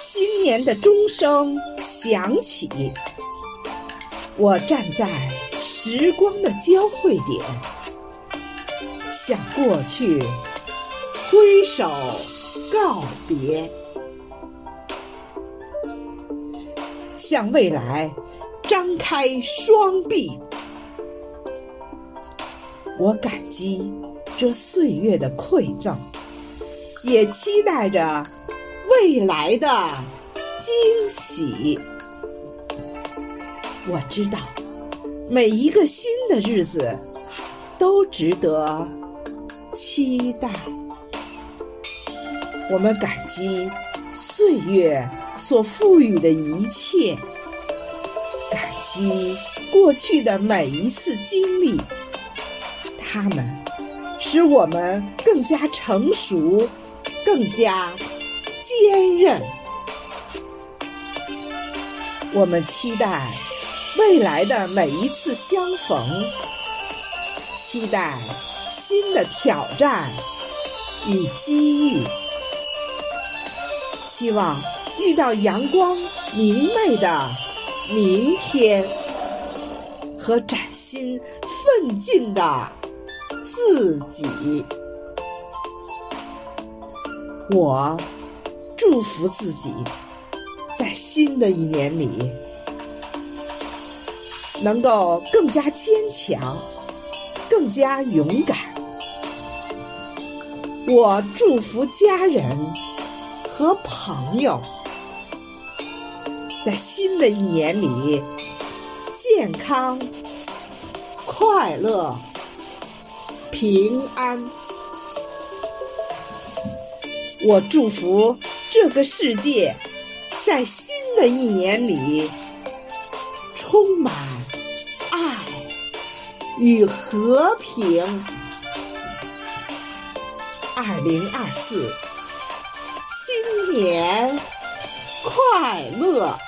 新年的钟声响起，我站在时光的交汇点，向过去挥手告别，向未来张开双臂。我感激这岁月的馈赠，也期待着未来的惊喜。我知道，每一个新的日子都值得期待。我们感激岁月所赋予的一切，感激过去的每一次经历。他们使我们更加成熟，更加坚韧。我们期待未来的每一次相逢，期待新的挑战与机遇，期望遇到阳光明媚的明天和崭新奋进的。自己，我祝福自己，在新的一年里能够更加坚强，更加勇敢。我祝福家人和朋友，在新的一年里健康快乐。平安，我祝福这个世界在新的一年里充满爱与和平。二零二四，新年快乐！